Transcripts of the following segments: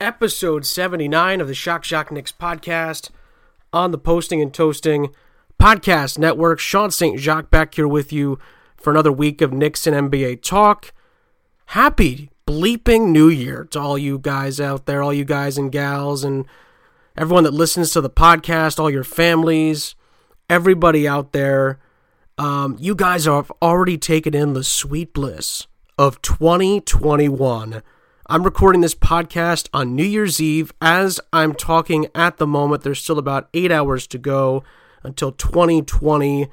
episode 79 of the Shock Shock Knicks podcast on the Posting and Toasting podcast network. Sean St. Jacques back here with you for another week of Knicks and NBA talk. Happy bleeping new year to all you guys out there, all you guys and gals, and everyone that listens to the podcast, all your families, everybody out there. Um, you guys have already taken in the sweet bliss of 2021. I'm recording this podcast on New Year's Eve. As I'm talking at the moment, there's still about eight hours to go until 2020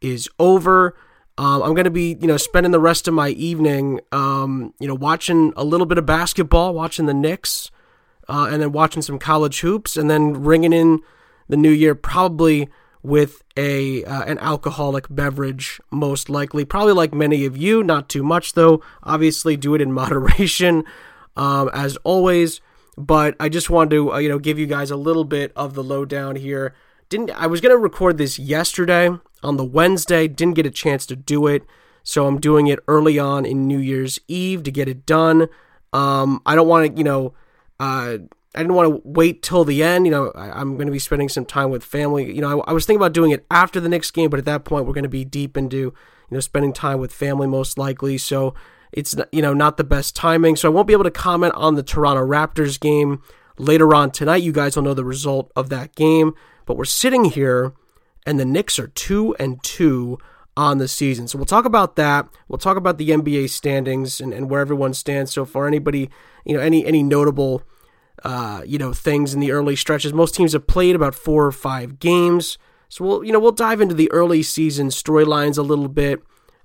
is over. Um, I'm going to be, you know, spending the rest of my evening, um, you know, watching a little bit of basketball, watching the Knicks, uh, and then watching some college hoops, and then ringing in the new year probably with a uh, an alcoholic beverage, most likely. Probably like many of you, not too much though. Obviously, do it in moderation, um, as always. But I just wanted to, uh, you know, give you guys a little bit of the lowdown here. Didn't I was gonna record this yesterday on the Wednesday, didn't get a chance to do it, so I'm doing it early on in New Year's Eve to get it done. Um, I don't want to, you know, uh, I didn't want to wait till the end. You know, I, I'm going to be spending some time with family. You know, I, I was thinking about doing it after the next game, but at that point, we're going to be deep into, you know, spending time with family most likely. So it's, you know, not the best timing. So I won't be able to comment on the Toronto Raptors game later on tonight. You guys will know the result of that game. But we're sitting here, and the Knicks are two and two on the season. So we'll talk about that. We'll talk about the NBA standings and, and where everyone stands so far. Anybody, you know, any any notable uh, you know, things in the early stretches. Most teams have played about four or five games. So we'll, you know, we'll dive into the early season storylines a little bit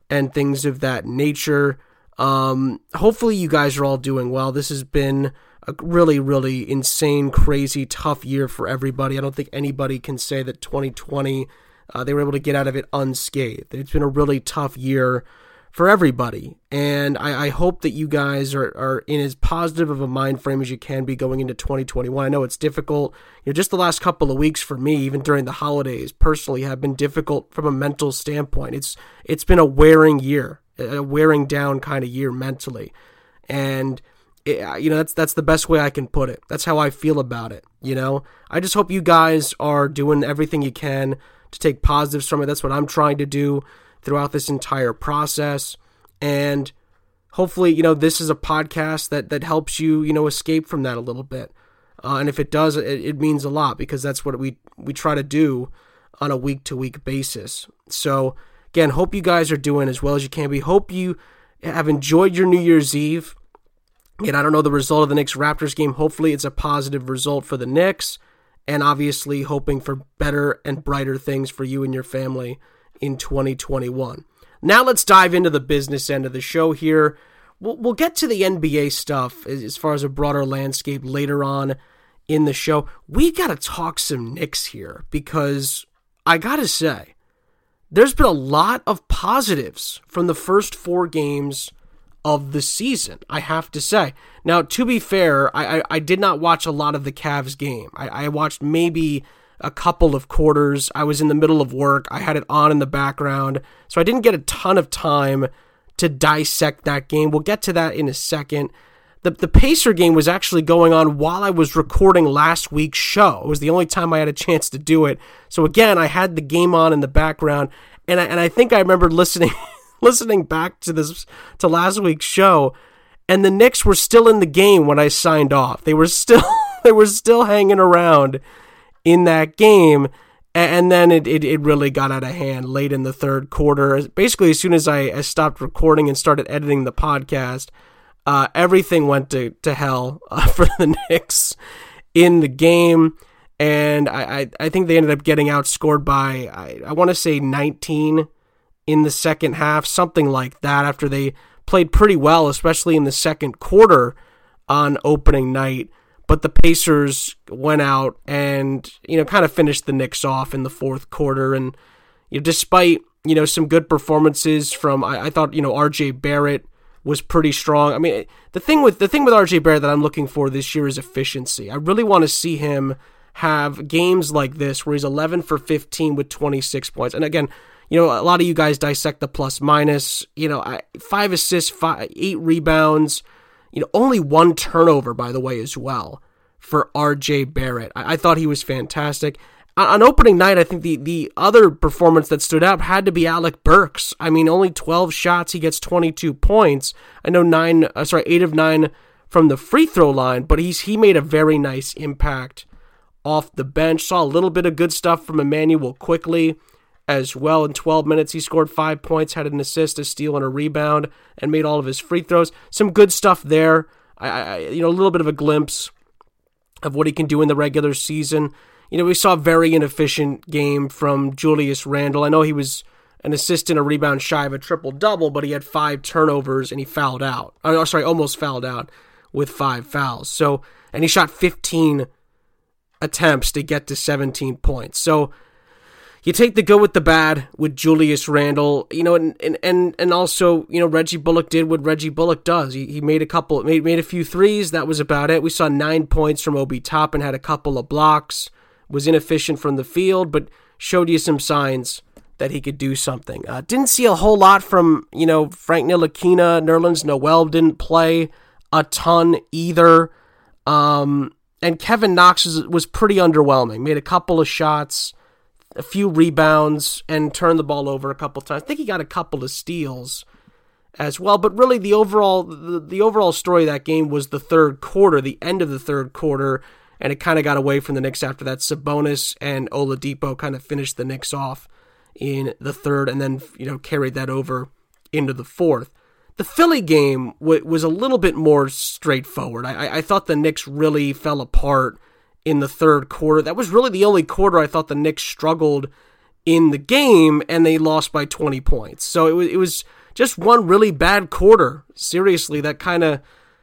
and things of that nature. Um, hopefully you guys are all doing well. This has been a really, really insane, crazy, tough year for everybody. I don't think anybody can say that 2020, uh, they were able to get out of it unscathed. It's been a really tough year for everybody. And I, I hope that you guys are, are in as positive of a mind frame as you can be going into 2021. I know it's difficult. You know, just the last couple of weeks for me, even during the holidays, personally, have been difficult from a mental standpoint. It's it's been a wearing year, a wearing down kind of year mentally, and it, you know that's that's the best way I can put it. That's how I feel about it. You know, I just hope you guys are doing everything you can to take positives from it. That's what I'm trying to do throughout this entire process. And hopefully, you know, this is a podcast that that helps you, you know, escape from that a little bit. Uh, and if it does, it, it means a lot because that's what we we try to do on a week to week basis. So again, hope you guys are doing as well as you can be. Hope you have enjoyed your New Year's Eve. Again, I don't know the result of the Knicks Raptors game. Hopefully, it's a positive result for the Knicks, and obviously hoping for better and brighter things for you and your family in 2021. Now let's dive into the business end of the show here. We'll, we'll get to the NBA stuff as far as a broader landscape later on in the show. We got to talk some Knicks here because I got to say, there's been a lot of positives from the first four games of the season, I have to say. Now, to be fair, I, I, I did not watch a lot of the Cavs game. I, I watched maybe a couple of quarters. I was in the middle of work. I had it on in the background. So I didn't get a ton of time to dissect that game. We'll get to that in a second. The, the Pacer game was actually going on while I was recording last week's show. It was the only time I had a chance to do it. So again, I had the game on in the background, and I, and I think I remember listening listening back to this to last week's show, and the Knicks were still in the game when I signed off. They were still they were still hanging around in that game. And then it, it, it, really got out of hand late in the third quarter. Basically, as soon as I, I stopped recording and started editing the podcast, uh, everything went to, to hell uh, for the Knicks in the game. And I, I, I, think they ended up getting outscored by, I, I want to say 19 in the second half, something like that, after they played pretty well, especially in the second quarter on opening night. But the Pacers went out and, you know, kind of finished the Knicks off in the fourth quarter. And, you know, despite, you know, some good performances from, I, I thought, you know, RJ Barrett was pretty strong. I mean, the thing with the thing with RJ Barrett that I'm looking for this year is efficiency. I really want to see him have games like this where he's 11 for 15 with 26 points. And again, you know, a lot of you guys dissect the plus minus. You know, five assists, five, eight rebounds. You know, only one turnover, by the way, as well for RJ Barrett. I, I thought he was fantastic. On, opening night, I think the, the other performance that stood out had to be Alec Burks. I mean, only 12 shots, he gets 22 points. I know nine, uh, sorry, eight of nine from the free throw line, but he's he made a very nice impact off the bench. Saw a little bit of good stuff from Immanuel Quickley as well. In 12 minutes, he scored five points, had an assist, a steal, and a rebound, and made all of his free throws. Some good stuff there. I, I, you know, a little bit of a glimpse of what he can do in the regular season. You know, we saw a very inefficient game from Julius Randle. I know he was an assist and a rebound shy of a triple double, but he had five turnovers and he fouled out. Uh, oh, sorry, almost fouled out with five fouls. So, and he shot 15 attempts to get to 17 points. So, you take the good with the bad with Julius Randle, you know, and and and also, you know, Reggie Bullock did what Reggie Bullock does. He, he made a couple, made made a few threes. That was about it. We saw nine points from Obi Toppin, and had a couple of blocks, was inefficient from the field, but showed you some signs that he could do something. Uh, didn't see a whole lot from you know Frank Ntilikina, Nerlens Noel didn't play a ton either. Um, and Kevin Knox was, was pretty underwhelming. Made a couple of shots a few rebounds and turned the ball over a couple times. I think he got a couple of steals as well. But really, the overall the, the overall story of that game was the third quarter, the end of the third quarter, and it kind of got away from the Knicks after that. Sabonis and Oladipo kind of finished the Knicks off in the third, and then you know carried that over into the fourth. The Philly game w- was a little bit more straightforward. I-, I thought the Knicks really fell apart in the third quarter. That was really the only quarter I thought the Knicks struggled in the game, and they lost by 20 points. So it was, it was just one really bad quarter, seriously, that kind of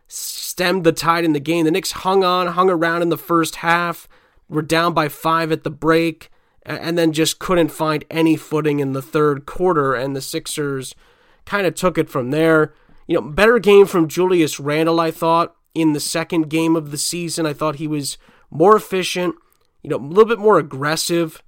stemmed the tide in the game. The Knicks hung on, hung around in the first half, were down by five at the break, and then just couldn't find any footing in the third quarter, and the Sixers kind of took it from there. You know, better game from Julius Randle, I thought, in the second game of the season. I thought he was more efficient, you know, a little bit more aggressive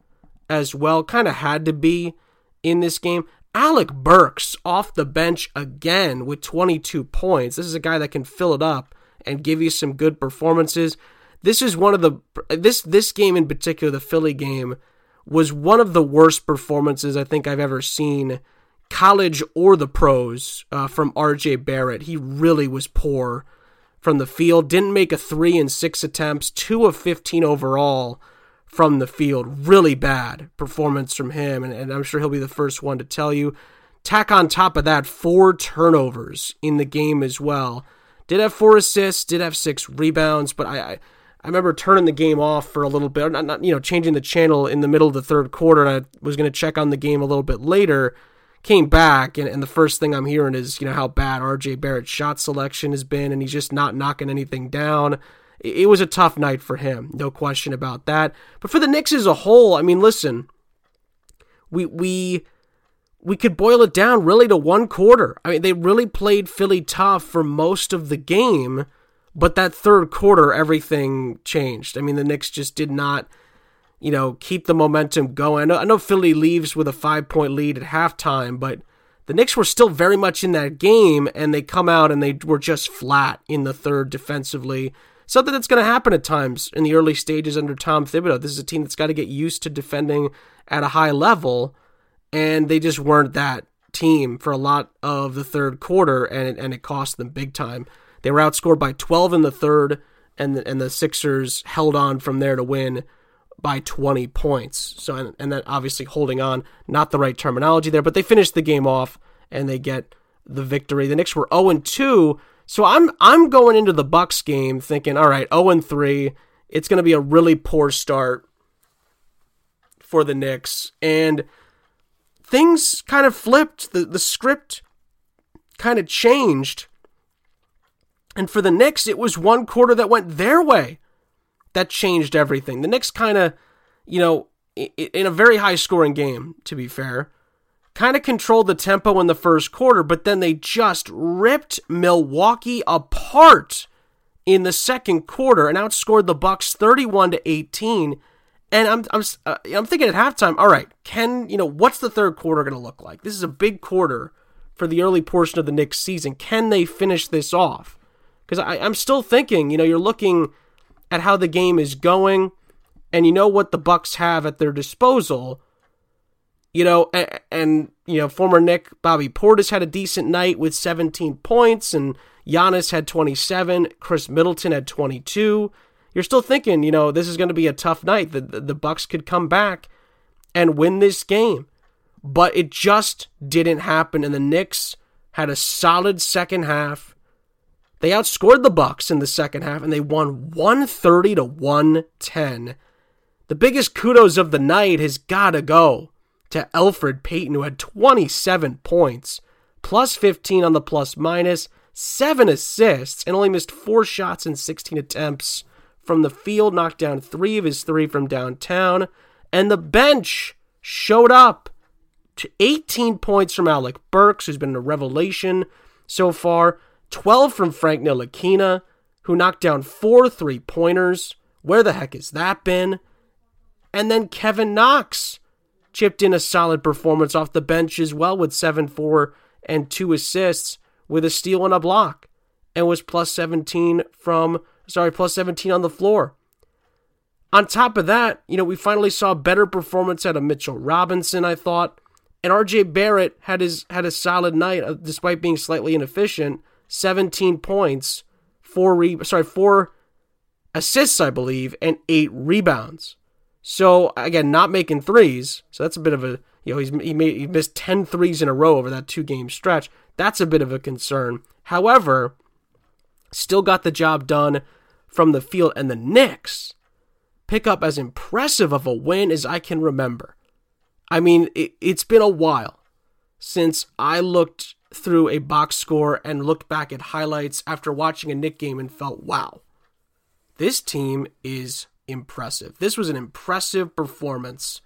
as well. Kind of had to be in this game. Alec Burks off the bench again with 22 points. This is a guy that can fill it up and give you some good performances. This is one of the this this game in particular, the Philly game, was one of the worst performances I think I've ever seen, college or the pros, uh, from R.J. Barrett. He really was poor from the field. Didn't make a three in six attempts, two of 15 overall from the field. Really bad performance from him, and, and I'm sure he'll be the first one to tell you. Tack on top of that, four turnovers in the game as well. Did have four assists, did have six rebounds, but I, I I remember turning the game off for a little bit, not, not you know changing the channel in the middle of the third quarter, and I was going to check on the game a little bit later came back, and, and the first thing I'm hearing is, you know, how bad RJ Barrett's shot selection has been, and he's just not knocking anything down. It, was a tough night for him, no question about that. But for the Knicks as a whole, I mean, listen, we we we could boil it down really to one quarter. I mean, they really played Philly tough for most of the game, but that third quarter, everything changed. I mean, the Knicks just did not you know, keep the momentum going. I know, I know Philly leaves with a five point lead at halftime, but the Knicks were still very much in that game, and they come out and they were just flat in the third defensively. Something that's going to happen at times in the early stages under Tom Thibodeau. This is a team that's got to get used to defending at a high level, and they just weren't that team for a lot of the third quarter, and it, and it cost them big time. They were outscored by 12 in the third, and the, and the Sixers held on from there to win by 20 points. So and, and then obviously holding on, not the right terminology there, but they finished the game off and they get the victory. The Knicks were 0 and 2. So I'm I'm going into the Bucks game thinking, all right, 0 and 3. It's going to be a really poor start for the Knicks and things kind of flipped. The the script kind of changed. And for the Knicks, it was one quarter that went their way that changed everything. The Knicks kind of, you know, in a very high scoring game, to be fair, kind of controlled the tempo in the first quarter, but then they just ripped Milwaukee apart in the second quarter and outscored the Bucks 31 to 18. And I'm I'm uh, I'm thinking at halftime, all right, can, you know, what's the third quarter going to look like? This is a big quarter for the early portion of the Knicks season. Can they finish this off? Because I'm still thinking, you know, you're looking at how the game is going, and you know what the Bucks have at their disposal. You know, and, and you know, former Knick Bobby Portis had a decent night with 17 points, and Giannis had 27. Khris Middleton had 22. You're still thinking, you know, this is going to be a tough night. The, the the Bucks could come back and win this game, but it just didn't happen. And the Knicks had a solid second half they outscored the Bucks in the second half and they won 130 to 110. The biggest kudos of the night has got to go to Elfrid Payton who had 27 points, plus 15 on the plus minus, 7 assists and only missed 4 shots in 16 attempts from the field, knocked down 3 of his 3 from downtown, and the bench showed up to 18 points from Alec Burks who's been a revelation so far. 12 from Frank Ntilikina, who knocked down four three pointers. Where the heck has that been? And then Kevin Knox chipped in a solid performance off the bench as well with 7 4 and two assists with a steal and a block and was plus 17 from, sorry, plus 17 on the floor. On top of that, you know, we finally saw better performance out of Mitchell Robinson, I thought. And RJ Barrett had his had a solid night uh, despite being slightly inefficient 17 points, four re- sorry, four assists, I believe, and eight rebounds. So again, not making threes. So that's a bit of a you know he's he made he missed 10 threes in a row over that two game stretch. That's a bit of a concern. However, still got the job done from the field, and the Knicks pick up as impressive of a win as I can remember. I mean, it, it's been a while since I looked through a box score and looked back at highlights after watching a Knick game and felt, wow, this team is impressive. This was an impressive performance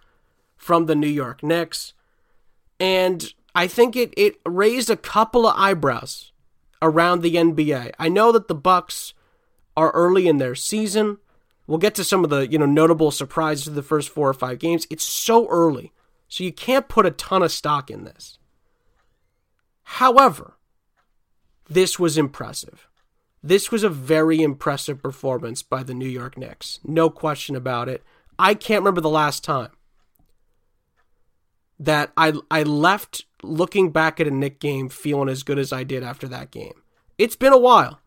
from the New York Knicks. And I think it, it raised a couple of eyebrows around the NBA. I know that the Bucks are early in their season. We'll get to some of the, you know, notable surprises of the first four or five games. It's so early. So you can't put a ton of stock in this. However, this was impressive. This was a very impressive performance by the New York Knicks. No question about it. I can't remember the last time that I I left looking back at a Knick game feeling as good as I did after that game. It's been a while.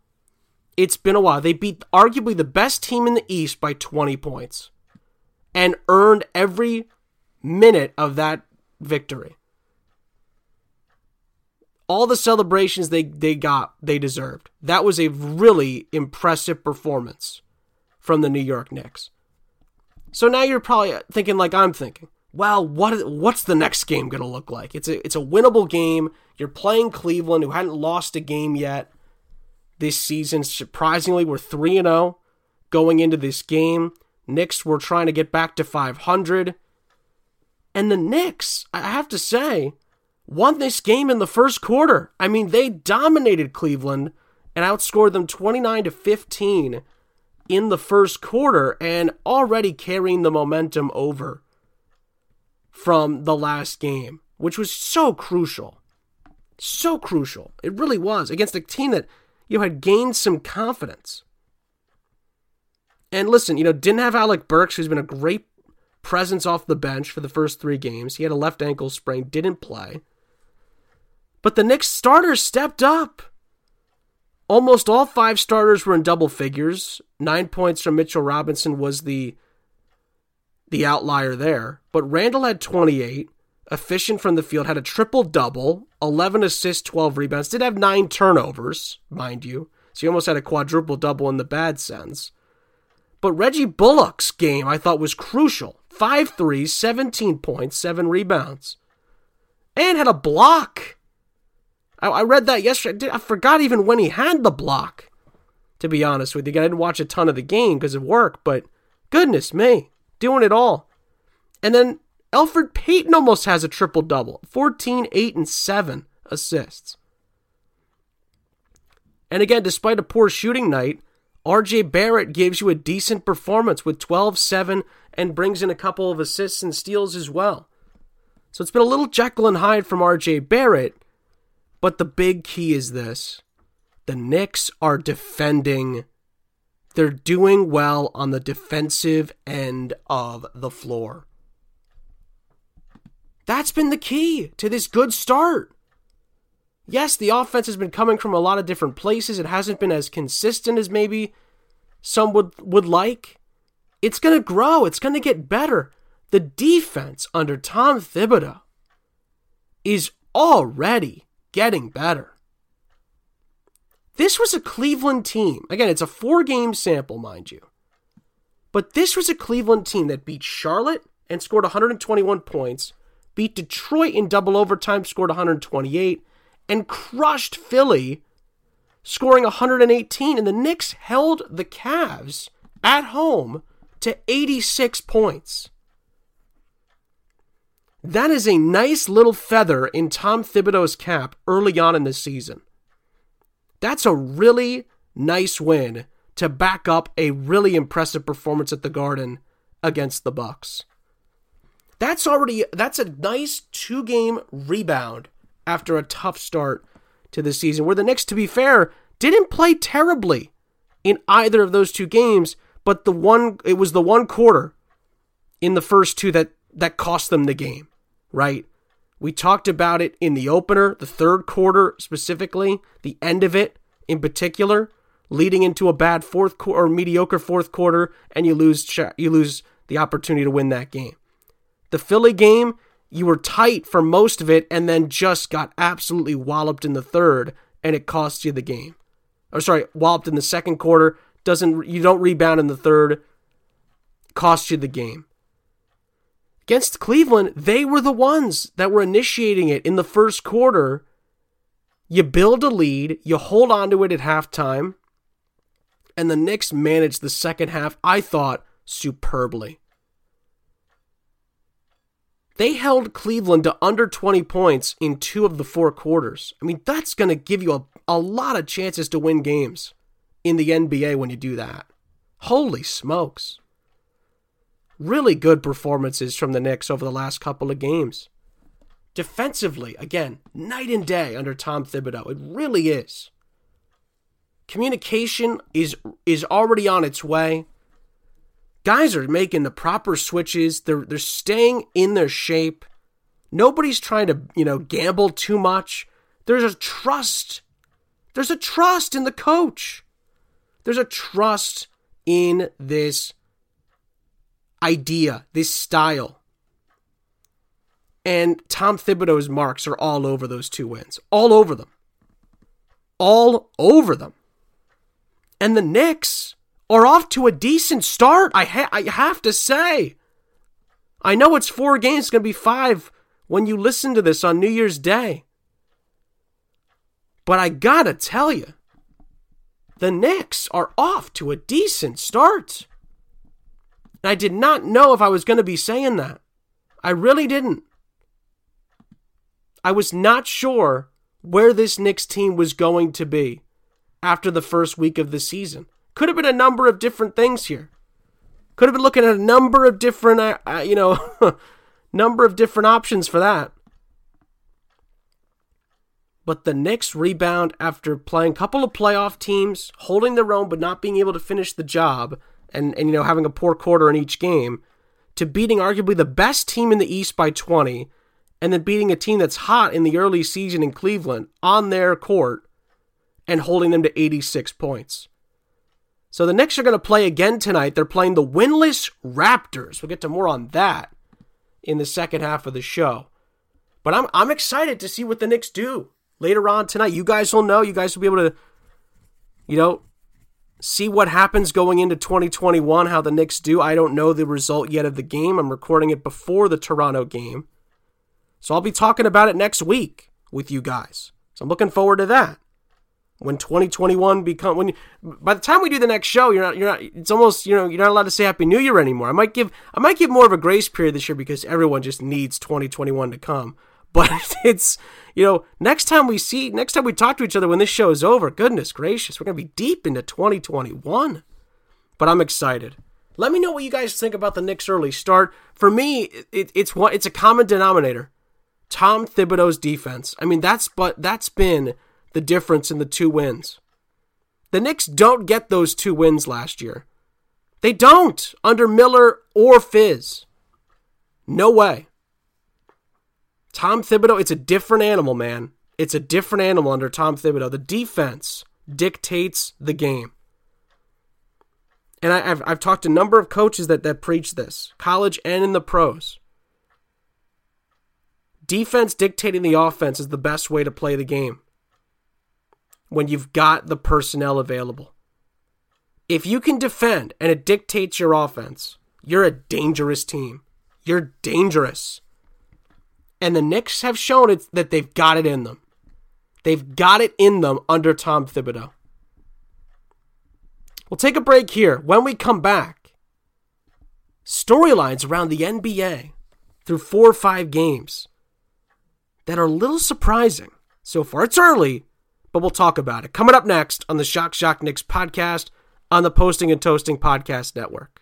It's been a while. They beat arguably the best team in the East by 20 points and earned every minute of that victory all the celebrations they, they got, they deserved. That was a really impressive performance from the New York Knicks. So now you're probably thinking like I'm thinking. Well, what what's the next game going to look like? It's a it's a winnable game. You're playing Cleveland who hadn't lost a game yet this season. Surprisingly, we're 3 and 0 going into this game. Knicks were trying to get back to 500. And the Knicks, I have to say, won this game in the first quarter. I mean, they dominated Cleveland and outscored them 29 to 15 in the first quarter and already carrying the momentum over from the last game, which was so crucial. So crucial. It really was against a team that you had gained some confidence. And listen, you know, didn't have Alec Burks, who's been a great presence off the bench for the first three games. He had a left ankle sprain, didn't play. But the Knicks starters stepped up. Almost all five starters were in double figures. Nine points from Mitchell Robinson was the the outlier there. But Randle had 28, efficient from the field, had a triple double, 11 assists, 12 rebounds, did have nine turnovers, mind you. So he almost had a quadruple double in the bad sense. But Reggie Bullock's game I thought was crucial. 5 threes, 17 points, 7 rebounds. And had a block. I, I read that yesterday. I forgot even when he had the block, to be honest with you. I didn't watch a ton of the game because of work, but goodness me, doing it all. And then Elfrid Payton almost has a triple double 14, 8, and 7 assists. And again, despite a poor shooting night, RJ Barrett gives you a decent performance with 12, 7, and brings in a couple of assists and steals as well. So it's been a little Jekyll and Hyde from RJ Barrett, but the big key is this the Knicks are defending. They're doing well on the defensive end of the floor. That's been the key to this good start. Yes, the offense has been coming from a lot of different places. It hasn't been as consistent as maybe some would, would like. It's going to grow, it's going to get better. The defense under Tom Thibodeau is already getting better. This was a Cleveland team. Again, it's a four game sample, mind you. But this was a Cleveland team that beat Charlotte and scored 121 points, beat Detroit in double overtime, scored 128, and crushed Philly, scoring 118. And the Knicks held the Cavs at home to 86 points. That is a nice little feather in Tom Thibodeau's cap early on in the season. That's a really nice win to back up a really impressive performance at the Garden against the Bucks. That's already that's a nice two-game rebound after a tough start to the season where the Knicks to be fair didn't play terribly in either of those two games, but the one it was the one quarter in the first two that that cost them the game, right? We talked about it in the opener, the third quarter specifically, the end of it in particular, leading into a bad fourth quarter or mediocre fourth quarter, and you lose you lose the opportunity to win that game. The Philly game, you were tight for most of it, and then just got absolutely walloped in the third, and it cost you the game. Or sorry, walloped in the second quarter, doesn't you don't rebound in the third, cost you the game. Against Cleveland, they were the ones that were initiating it in the first quarter. You build a lead, you hold on to it at halftime, and the Knicks managed the second half, I thought, superbly. They held Cleveland to under 20 points in two of the four quarters. I mean, that's going to give you a, a lot of chances to win games in the NBA when you do that. Holy smokes. Really good performances from the Knicks over the last couple of games. Defensively, again, night and day under Tom Thibodeau. It really is. Communication is is already on its way. Guys are making the proper switches. They're they're staying in their shape. Nobody's trying to, you know, gamble too much. There's a trust. There's a trust in the coach. There's a trust in this idea, this style. And Tom Thibodeau's marks are all over those two wins. All over them. All over them. And the Knicks are off to a decent start, I, ha- I have to say. I know it's four games, it's going to be five when you listen to this on New Year's Day. But I gotta tell you, the Knicks are off to a decent start. I did not know if I was going to be saying that. I really didn't. I was not sure where this Knicks team was going to be after the first week of the season. Could have been a number of different things here. Could have been looking at a number of different, uh, uh you know, number of different options for that. But the Knicks rebound after playing a couple of playoff teams, holding their own but not being able to finish the job, and, and you know having a poor quarter in each game, to beating arguably the best team in the East by 20, and then beating a team that's hot in the early season in Cleveland on their court, and holding them to 86 points. So the Knicks are going to play again tonight. They're playing the winless Raptors. We'll get to more on that in the second half of the show. But I'm I'm excited to see what the Knicks do later on tonight. You guys will know. You guys will be able to, you know, see what happens going into 2021, how the Knicks do. I don't know the result yet of the game. I'm recording it before the Toronto game. So I'll be talking about it next week with you guys. So I'm looking forward to that. When 2021 become when by the time we do the next show, you're not you're not it's almost, you know, you're not allowed to say happy new year anymore. I might give I might give more of a grace period this year because everyone just needs 2021 to come. But it's you know, next time we see next time we talk to each other when this show is over, goodness gracious, we're going to be deep into 2021. But I'm excited. Let me know what you guys think about the Knicks early start. For me, it, it's what it's a common denominator. Tom Thibodeau's defense. I mean, that's but that's been the difference in the two wins. The Knicks don't get those two wins last year. They don't under Miller or Fizz. No way. Tom Thibodeau, it's a different animal, man. It's a different animal under Tom Thibodeau. The defense dictates the game. And I, have I've talked to a number of coaches that, that preach this, college and in the pros. Defense dictating the offense is the best way to play the game when you've got the personnel available. If you can defend and it dictates your offense, you're a dangerous team. You're dangerous. And the Knicks have shown it that they've got it in them. They've got it in them under Tom Thibodeau. We'll take a break here. When we come back, storylines around the NBA through four or five games that are a little surprising so far. It's early, but we'll talk about it. Coming up next on the Shock Shock Knicks podcast on the Posting and Toasting Podcast Network.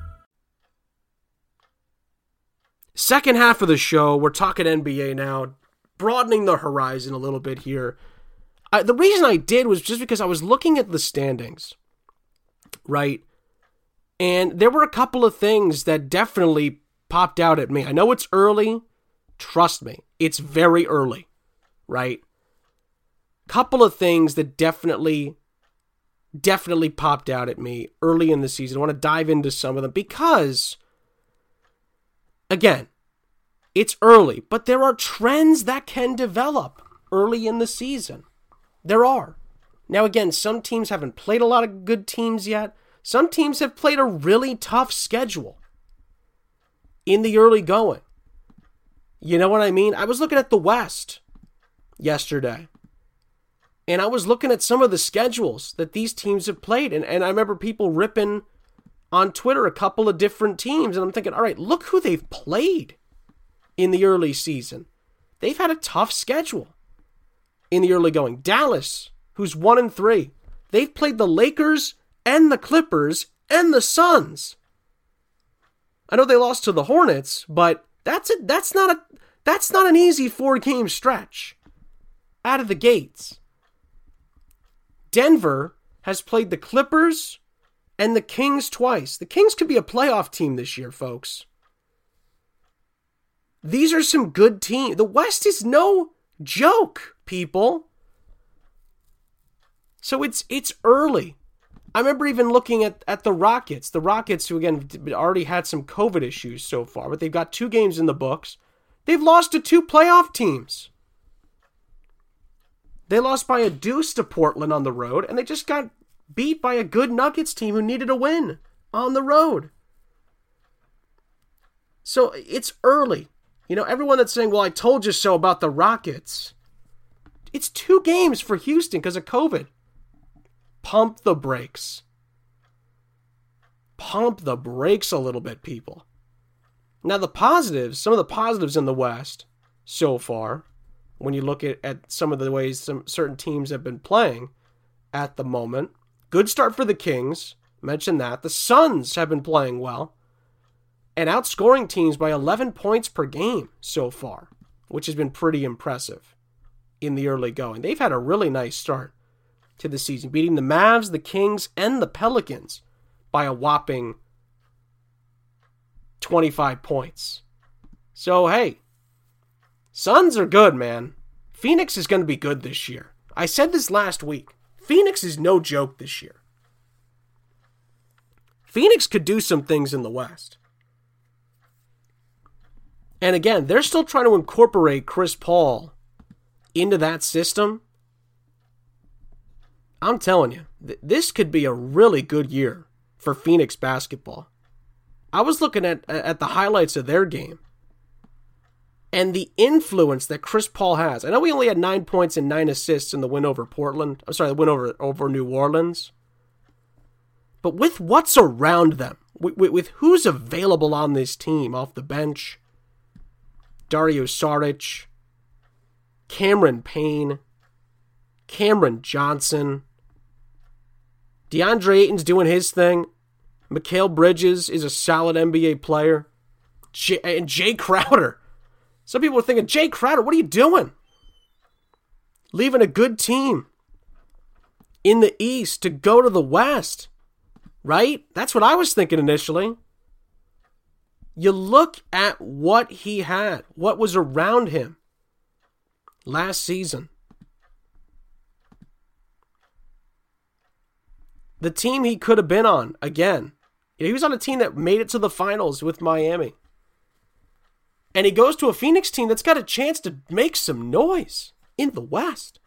Second half of the show, we're talking NBA now, broadening the horizon a little bit here. I, the reason I did was just because I was looking at the standings, right? And there were a couple of things that definitely popped out at me. I know it's early. Trust me, it's very early, right? Couple of things that definitely, definitely popped out at me early in the season. I want to dive into some of them because again, it's early, but there are trends that can develop early in the season. There are. Now, again, some teams haven't played a lot of good teams yet. Some teams have played a really tough schedule in the early going. You know what I mean? I was looking at the West yesterday, and I was looking at some of the schedules that these teams have played, and, and I remember people ripping on Twitter a couple of different teams, and I'm thinking, all right, look who they've played in the early season. They've had a tough schedule in the early going. Dallas, who's one and three, they've played the Lakers and the Clippers and the Suns. I know they lost to the Hornets, but that's a, that's not a that's not an easy four game stretch out of the gates. Denver has played the Clippers and the Kings twice. The Kings could be a playoff team this year, folks. These are some good teams. The West is no joke, people. So it's it's early. I remember even looking at, at the Rockets. The Rockets, who again already had some COVID issues so far, but they've got two games in the books. They've lost to two playoff teams. They lost by a deuce to Portland on the road, and they just got beat by a good Nuggets team who needed a win on the road. So it's early. You know, everyone that's saying, well, I told you so about the Rockets. It's two games for Houston because of COVID. Pump the brakes. Pump the brakes a little bit, people. Now, the positives, some of the positives in the West so far, when you look at, at some of the ways some certain teams have been playing at the moment, good start for the Kings. Mention that. The Suns have been playing well and outscoring teams by 11 points per game so far, which has been pretty impressive in the early going. They've had a really nice start to the season, beating the Mavs, the Kings, and the Pelicans by a whopping 25 points. So, hey, Suns are good, man. Phoenix is going to be good this year. I said this last week. Phoenix is no joke this year. Phoenix could do some things in the West. And again, they're still trying to incorporate Chris Paul into that system. I'm telling you, th- this could be a really good year for Phoenix basketball. I was looking at at the highlights of their game and the influence that Chris Paul has. I know we only had nine points and nine assists in the win over Portland. I'm sorry, the win over over New Orleans. But with what's around them, with, with, with who's available on this team off the bench, Dario Saric, Cameron Payne, Cameron Johnson, DeAndre Ayton's doing his thing. Mikal Bridges is a solid NBA player. J- and Jae Crowder. Some people are thinking, Jae Crowder, what are you doing? Leaving a good team in the East to go to the West, right? That's what I was thinking initially. You look at what he had, what was around him last season. The team he could have been on, again, he was on a team that made it to the finals with Miami. And he goes to a Phoenix team that's got a chance to make some noise in the West.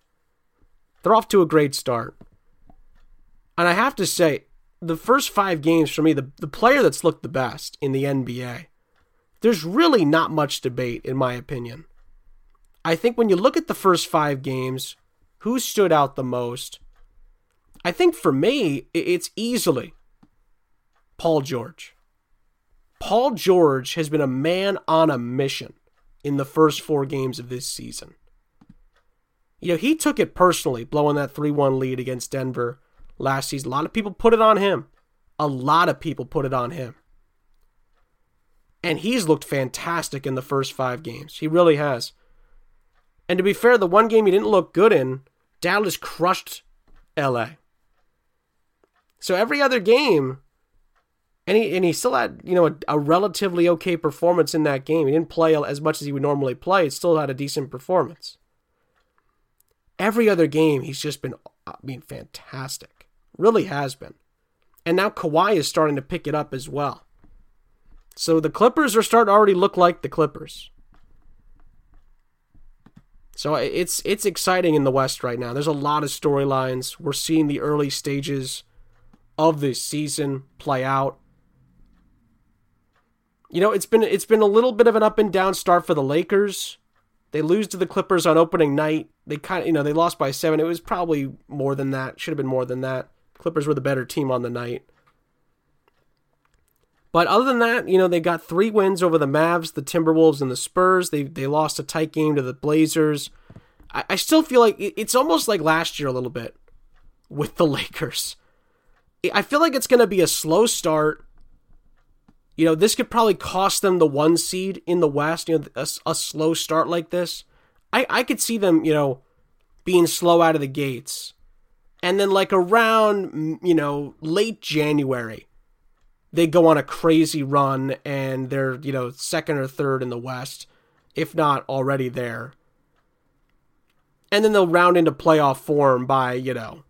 They're off to a great start. And I have to say, the first five games for me, the, the player that's looked the best in the NBA, there's really not much debate, in my opinion. I think when you look at the first five games, who stood out the most? I think for me, it's easily Paul George. Paul George has been a man on a mission in the first four games of this season. You know, he took it personally, blowing that 3 1 lead against Denver last season. A lot of people put it on him. A lot of people put it on him. And he's looked fantastic in the first five games. He really has. And to be fair, the one game he didn't look good in, Dallas crushed LA. So every other game, and he and he still had you know a, a, relatively okay performance in that game. He didn't play as much as he would normally play. He still had a decent performance. Every other game, he's just been uh, I mean fantastic. Really has been. And now Kawhi is starting to pick it up as well. So the Clippers are starting to already look like the Clippers. So it's it's exciting in the West right now. There's a lot of storylines. We're seeing the early stages of this season play out you know, it's been it's been a little bit of an up and down start for the Lakers. They lose to the Clippers on opening night. They kind of, you know, they lost by 7. It was probably more than that. Should have been more than that. Clippers were the better team on the night. But other than that, you know, they got three wins over the Mavs, the Timberwolves, and the Spurs. They they lost a tight game to the Blazers. I, I still feel like it's almost like last year a little bit with the Lakers. I feel like it's going to be a slow start you know, this could probably cost them the one seed in the West, you know, a, a slow start like this. I, I could see them, you know, being slow out of the gates. And then, like, around, you know, late January, they go on a crazy run and they're, you know, second or third in the West, if not already there. And then they'll round into playoff form by, you know,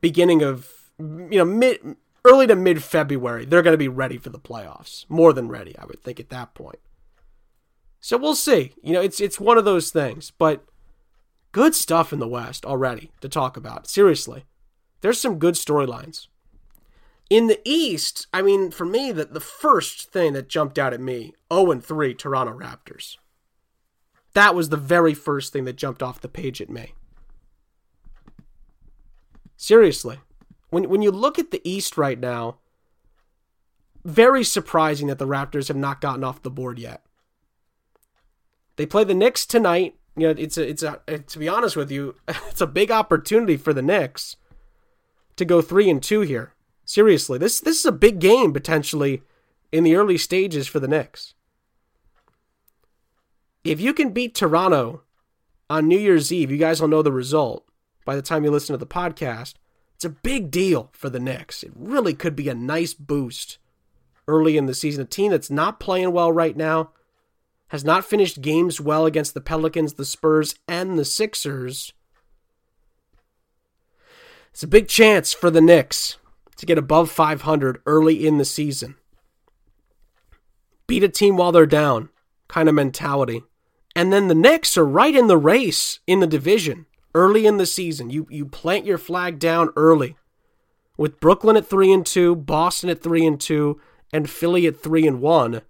beginning of, you know, mid early to mid February, they're going to be ready for the playoffs. More than ready, I would think, at that point. So we'll see. You know, it's it's one of those things, but good stuff in the West already to talk about. Seriously. There's some good storylines. In the East, I mean, for me, the, the first thing that jumped out at me 0 3 Toronto Raptors. That was the very first thing that jumped off the page at me. Seriously. When, when you look at the East right now, very surprising that the Raptors have not gotten off the board yet. They play the Knicks tonight. You know, it's a, it's a, to be honest with you, it's a big opportunity for the Knicks to go three and two here. Seriously, this this is a big game potentially in the early stages for the Knicks. If you can beat Toronto on New Year's Eve, you guys will know the result by the time you listen to the podcast. It's a big deal for the Knicks. It really could be a nice boost early in the season. A team that's not playing well right now, has not finished games well against the Pelicans, the Spurs, and the Sixers. It's a big chance for the Knicks to get above 500 early in the season. Beat a team while they're down, kind of mentality. And then the Knicks are right in the race in the division early in the season. You you plant your flag down early. With Brooklyn at 3 and 2, Boston at 3 and 2, and Philly at 3 and 1.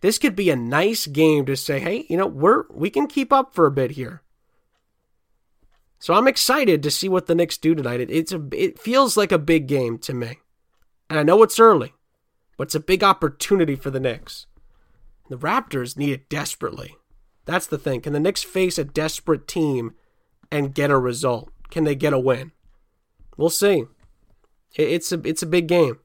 This could be a nice game to say, "Hey, you know, we're we can keep up for a bit here." So I'm excited to see what the Knicks do tonight. It, it's a it feels like a big game to me. And I know it's early, but it's a big opportunity for the Knicks. The Raptors need it desperately. That's the thing. Can the Knicks face a desperate team and get a result? Can they get a win? We'll see. It's a it's a big game.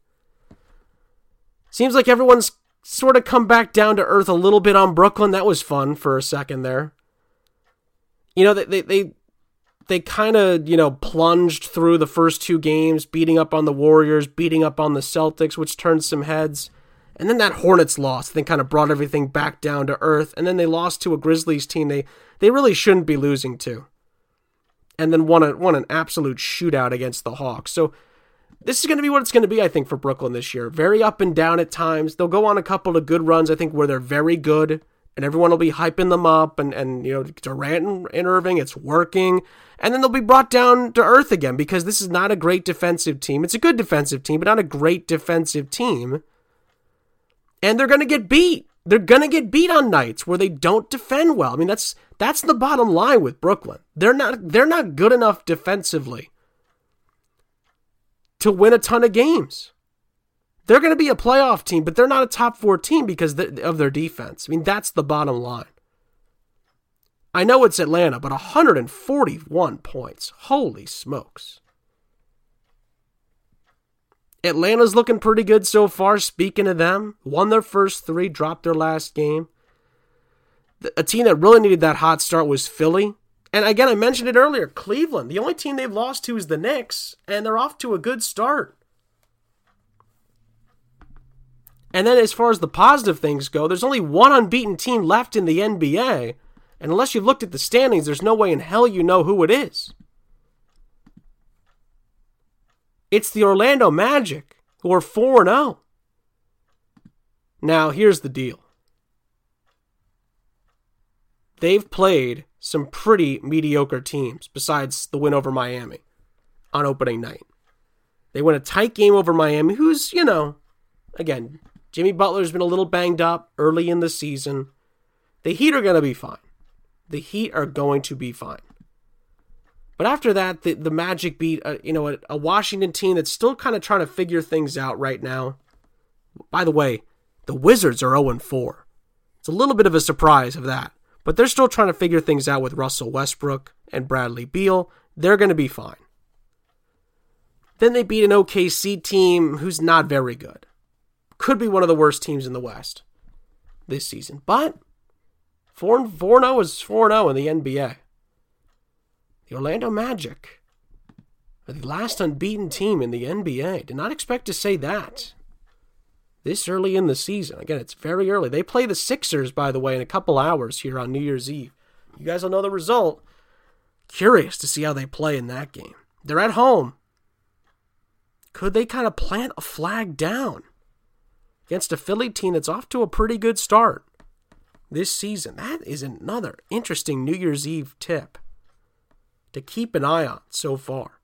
Seems like everyone's sort of come back down to earth a little bit on Brooklyn. That was fun for a second there. You know, they they they kind of, you know, plunged through the first two games, beating up on the Warriors, beating up on the Celtics, which turned some heads. And then that Hornets loss, they kind of brought everything back down to earth. And then they lost to a Grizzlies team they, they really shouldn't be losing to. And then won, a, won an absolute shootout against the Hawks. So this is going to be what it's going to be, I think, for Brooklyn this year. Very up and down at times. They'll go on a couple of good runs, I think, where they're very good and everyone will be hyping them up and, and you know Durant and, and Irving, it's working. And then they'll be brought down to earth again because this is not a great defensive team. It's a good defensive team, but not a great defensive team. And they're gonna get beat. They're gonna get beat on nights where they don't defend well. I mean, that's that's the bottom line with Brooklyn. They're not they're not good enough defensively to win a ton of games. They're going to be a playoff team, but they're not a top four team because of their defense. I mean, that's the bottom line. I know it's Atlanta, but 141 points. Holy smokes. Atlanta's looking pretty good so far. Speaking of them, won their first three, dropped their last game. A team that really needed that hot start was Philly. And again, I mentioned it earlier Cleveland. The only team they've lost to is the Knicks, and they're off to a good start. And then as far as the positive things go, there's only one unbeaten team left in the NBA. And unless you've looked at the standings, there's no way in hell you know who it is. It's the Orlando Magic, who are 4 0. Now, here's the deal they've played some pretty mediocre teams besides the win over Miami on opening night. They won a tight game over Miami, who's, you know, again, Jimmy Butler's been a little banged up early in the season. The Heat are going to be fine. The Heat are going to be fine. But after that, the, the Magic beat a, you know a, a Washington team that's still kind of trying to figure things out right now. By the way, the Wizards are 0 4. It's a little bit of a surprise of that. But they're still trying to figure things out with Russell Westbrook and Bradley Beal. They're going to be fine. Then they beat an OKC team who's not very good could be one of the worst teams in the West this season. But 4 0 is 4 0 in the NBA. The Orlando Magic are the last unbeaten team in the NBA. Did not expect to say that this early in the season. Again, it's very early. They play the Sixers, by the way, in a couple hours here on New Year's Eve. You guys will know the result. Curious to see how they play in that game. They're at home. Could they kind of plant a flag down? against a Philly team that's off to a pretty good start. this season. That is another interesting New Year's Eve tip to keep an eye on so far.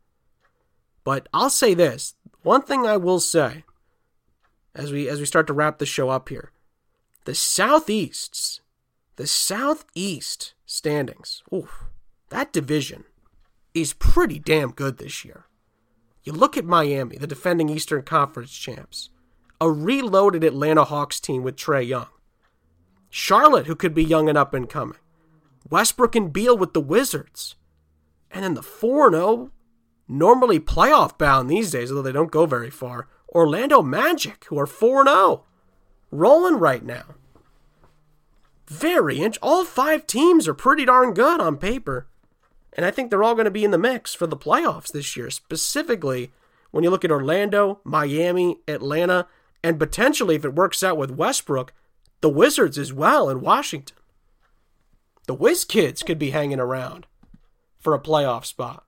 But I'll say this one thing I will say as we as we start to wrap the show up here. The Southeast's the Southeast standings. Oof, that division is pretty damn good this year. You look at Miami, the defending Eastern Conference champs, a reloaded Atlanta Hawks team with Trae Young. Charlotte, who could be young and up and coming. Westbrook and Beal with the Wizards. And then the 4 0, normally playoff bound these days, although they don't go very far. Orlando Magic, who are 4 0, rolling right now. Very inch. All five teams are pretty darn good on paper. And I think they're all going to be in the mix for the playoffs this year, specifically when you look at Orlando, Miami, Atlanta, and potentially, if it works out with Westbrook, the Wizards as well in Washington. The Wiz Kids could be hanging around for a playoff spot.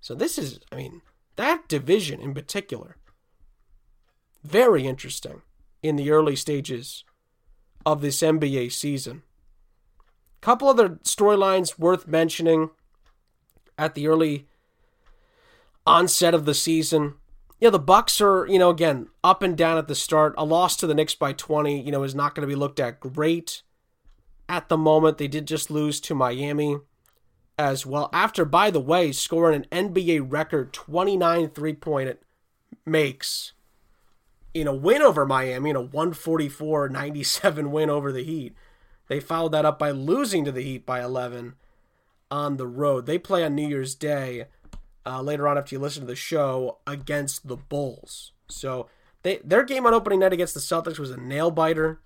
So this is, I mean, that division in particular, very interesting in the early stages of this NBA season. Couple other storylines worth mentioning at the early onset of the season. Yeah, the Bucks are, you know, again, up and down at the start. A loss to the Knicks by 20, you know, is not going to be looked at great at the moment. They did just lose to Miami as well. After, by the way, scoring an NBA record 29 three-point makes in a win over Miami, in a 144-97 win over the Heat. They followed that up by losing to the Heat by 11 on the road. They play on New Year's Day uh, later on after you listen to the show against the Bulls. So they their game on opening night against the Celtics was a nail biter,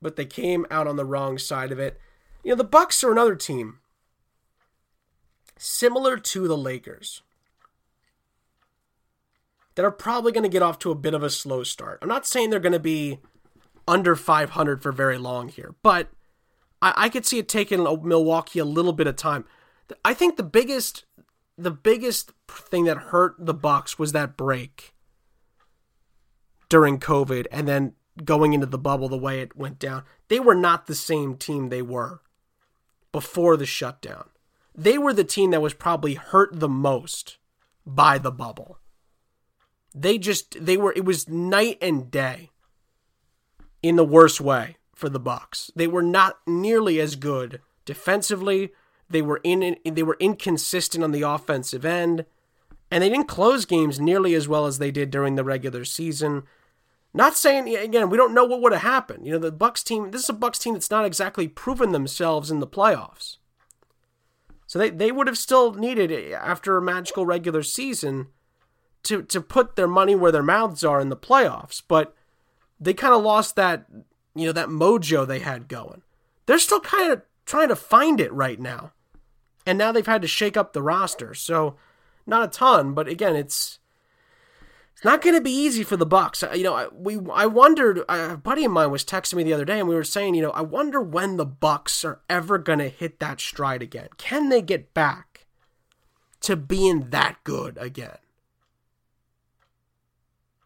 but they came out on the wrong side of it. You know the Bucks are another team similar to the Lakers that are probably going to get off to a bit of a slow start. I'm not saying they're going to be under 500 for very long here, but I, I could see it taking Milwaukee a little bit of time. I think the biggest the biggest thing that hurt the Bucks was that break during COVID and then going into the bubble the way it went down. They were not the same team they were before the shutdown. They were the team that was probably hurt the most by the bubble. They just they were it was night and day in the worst way for the Bucks. They were not nearly as good defensively. They were in they were inconsistent on the offensive end, and they didn't close games nearly as well as they did during the regular season. Not saying again, we don't know what would have happened. You know, the Bucks team. This is a Bucks team that's not exactly proven themselves in the playoffs. So they, they would have still needed eh, after a magical regular season to to put their money where their mouths are in the playoffs. But they kind of lost that you know that mojo they had going. They're still kind of trying to find it right now and now they've had to shake up the roster. So not a ton, but again, it's it's not going to be easy for the Bucks. You know, we I wondered. A buddy of mine was texting me the other day, and we were saying, you know, I wonder when the Bucks are ever going to hit that stride again. Can they get back to being that good again?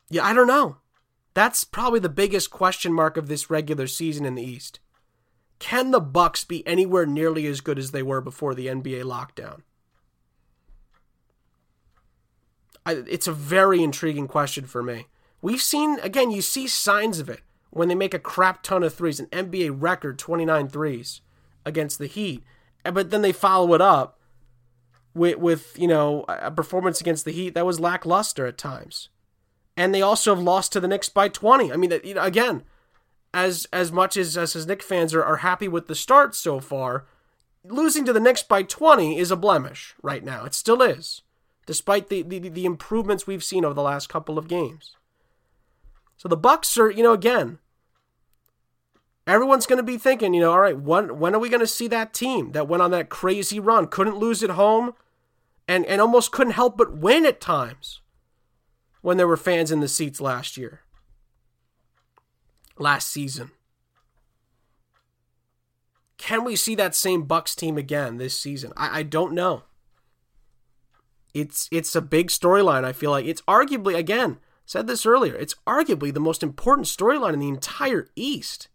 Yeah, I don't know. That's probably the biggest question mark of this regular season in the East. Can the Bucks be anywhere nearly as good as they were before the NBA lockdown? I, it's a very intriguing question for me. We've seen again, you see signs of it when they make a crap ton of threes, an NBA record 29 threes against the Heat, but then they follow it up with with you know a performance against the Heat that was lackluster at times, and they also have lost to the Knicks by 20. I mean, you know, again, as as much as us as Knick fans are, are happy with the start so far, losing to the Knicks by 20 is a blemish right now. It still is, despite the, the, the improvements we've seen over the last couple of games. So the Bucks are, you know, again, everyone's going to be thinking, you know, all right, when when are we going to see that team that went on that crazy run, couldn't lose at home, and and almost couldn't help but win at times when there were fans in the seats last year last season. Can we see that same Bucks team again this season? I, I don't know. It's it's a big storyline. I feel like it's arguably again said this earlier. It's arguably the most important storyline in the entire East.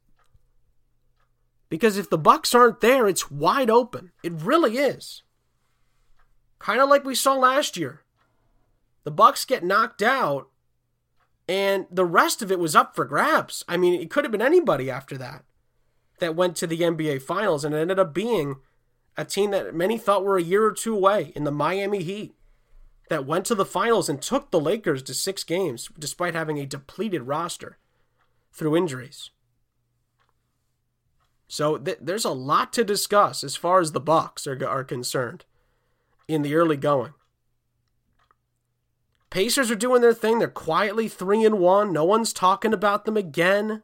Because if the Bucks aren't there, it's wide open. It really is. Kind of like we saw last year. The Bucks get knocked out and the rest of it was up for grabs. I mean, it could have been anybody after that that went to the NBA finals and it ended up being a team that many thought were a year or two away in the Miami Heat that went to the finals and took the Lakers to 6 games despite having a depleted roster through injuries. So th- there's a lot to discuss as far as the Bucks are, are concerned in the early going. Pacers are doing their thing. They're quietly 3 and 1. No one's talking about them again.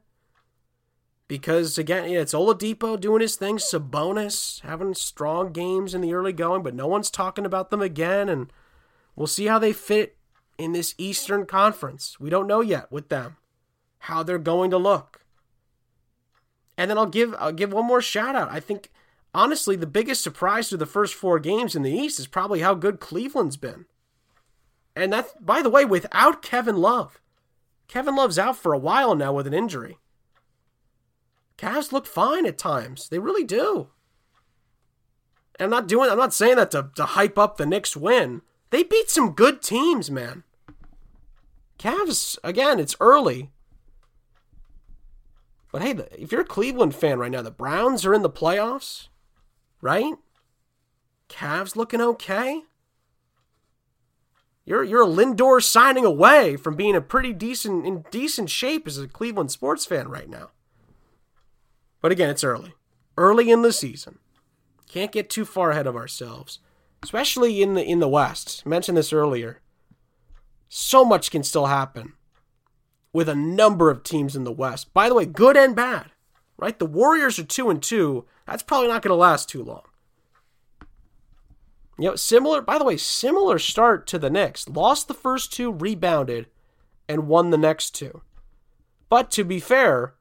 Because again, it's Oladipo doing his thing, Sabonis having strong games in the early going, but no one's talking about them again and we'll see how they fit in this Eastern Conference. We don't know yet with them how they're going to look. And then I'll give I'll give one more shout out. I think honestly the biggest surprise to the first 4 games in the East is probably how good Cleveland's been. And that's, by the way, without Kevin Love. Kevin Love's out for a while now with an injury. Cavs look fine at times. They really do. And I'm not doing I'm not saying that to, to hype up the Knicks win. They beat some good teams, man. Cavs, again, it's early. But hey, if you're a Cleveland fan right now, the Browns are in the playoffs, right? Cavs looking okay. You're you're a Lindor signing away from being a pretty decent in decent shape as a Cleveland sports fan right now. But again, it's early. Early in the season. Can't get too far ahead of ourselves. Especially in the in the West. I mentioned this earlier. So much can still happen with a number of teams in the West. By the way, good and bad. Right? The Warriors are 2 and 2. That's probably not going to last too long. You know, similar, by the way, similar start to the Knicks. Lost the first two, rebounded, and won the next two. But to be fair,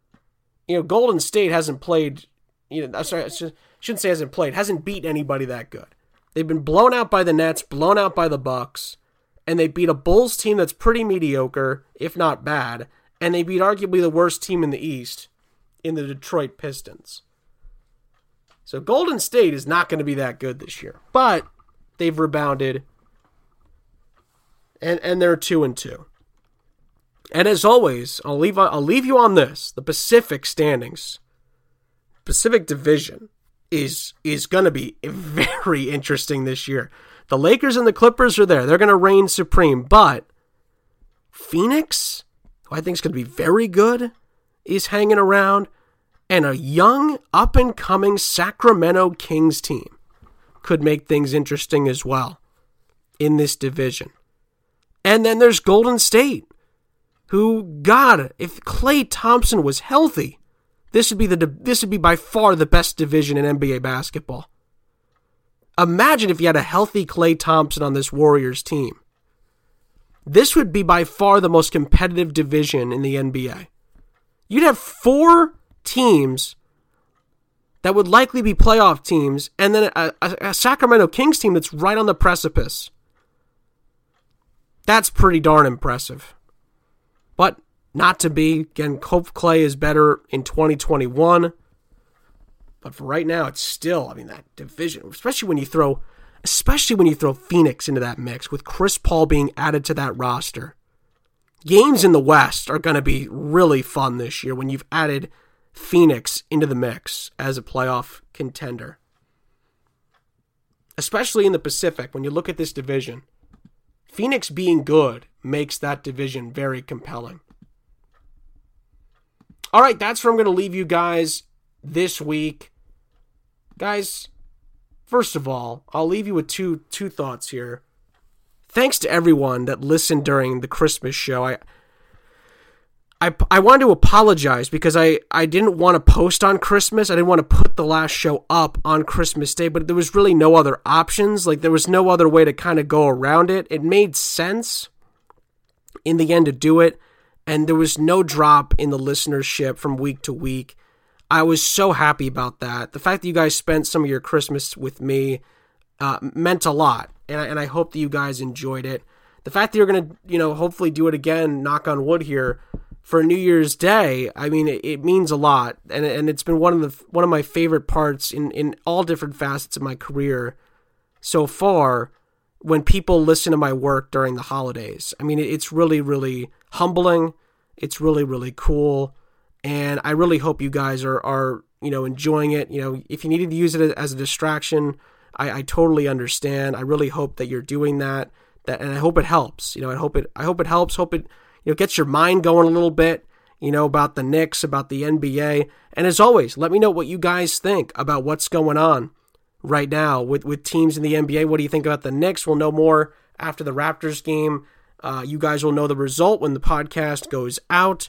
you know, Golden State hasn't played, you know, sorry, I shouldn't say hasn't played, hasn't beat anybody that good. They've been blown out by the Nets, blown out by the Bucks, and they beat a Bulls team that's pretty mediocre, if not bad, and they beat arguably the worst team in the East in the Detroit Pistons. So Golden State is not going to be that good this year. But they've rebounded and and they're 2 and 2. And as always, I'll leave I'll leave you on this. The Pacific standings. Pacific Division is is going to be very interesting this year. The Lakers and the Clippers are there. They're going to reign supreme, but Phoenix, who I think is going to be very good, is hanging around and a young up and coming Sacramento Kings team could make things interesting as well in this division. And then there's Golden State, who, God, if Klay Thompson was healthy, this would be the this would be by far the best division in NBA basketball. Imagine if you had a healthy Klay Thompson on this Warriors team. This would be by far the most competitive division in the NBA. You'd have four teams that would likely be playoff teams, and then a, a, a, Sacramento Kings team that's right on the precipice. That's pretty darn impressive. But not to be. Again, Cope Klay is better in 2021. But for right now, it's still, I mean, that division, especially when you throw, especially when you throw Phoenix into that mix with Chris Paul being added to that roster. Games in the West are going to be really fun this year when you've added Phoenix into the mix as a playoff contender. Especially in the Pacific, when you look at this division, Phoenix being good makes that division very compelling. All right, that's where I'm going to leave you guys this week. Guys, first of all, I'll leave you with two two thoughts here. Thanks to everyone that listened during the Christmas show. I I, I wanted to apologize because I, I didn't want to post on Christmas. I didn't want to put the last show up on Christmas Day, but there was really no other options. Like, there was no other way to kind of go around it. It made sense in the end to do it, and there was no drop in the listenership from week to week. I was so happy about that. The fact that you guys spent some of your Christmas with me uh, meant a lot, and I, and I hope that you guys enjoyed it. The fact that you're to, you know, hopefully do it again, knock on wood here for New Year's Day, I mean, it, it, means a lot, and and it's been one of the one of my favorite parts in in all different facets of my career so far. When people listen to my work during the holidays, I mean, it, it's really really humbling. It's really really cool, and I really hope you guys are are you know enjoying it. You know, if you needed to use it as a distraction, I, I totally understand. I really hope that you're doing that. That and I hope it helps. You know, I hope it I hope it helps. Hope it you know, gets your mind going a little bit, you know, about the Knicks, about the NBA. And as always, let me know what you guys think about what's going on right now with, with teams in the NBA. What do you think about the Knicks? We'll know more after the Raptors game. Uh, you guys will know the result when the podcast goes out.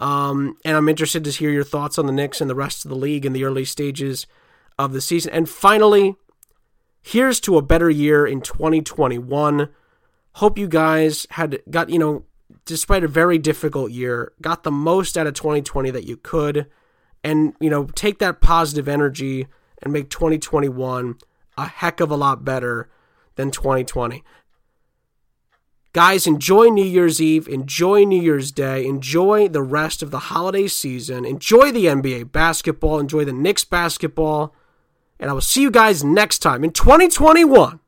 Um, and I'm interested to hear your thoughts on the Knicks and the rest of the league in the early stages of the season. And finally, here's to a better year in 2021. Hope you guys had got, you know, despite a very difficult year, got the most out of 2020 that you could, and you know, take that positive energy and make 2021 a heck of a lot better than 2020. Guys, enjoy New Year's Eve, enjoy New Year's Day, enjoy the rest of the holiday season, enjoy the NBA basketball, enjoy the Knicks basketball, and I will see you guys next time in 2021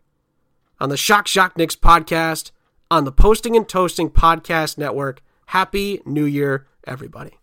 on the Shock Shock Knicks podcast on the Posting and Toasting Podcast Network. Happy New Year, everybody.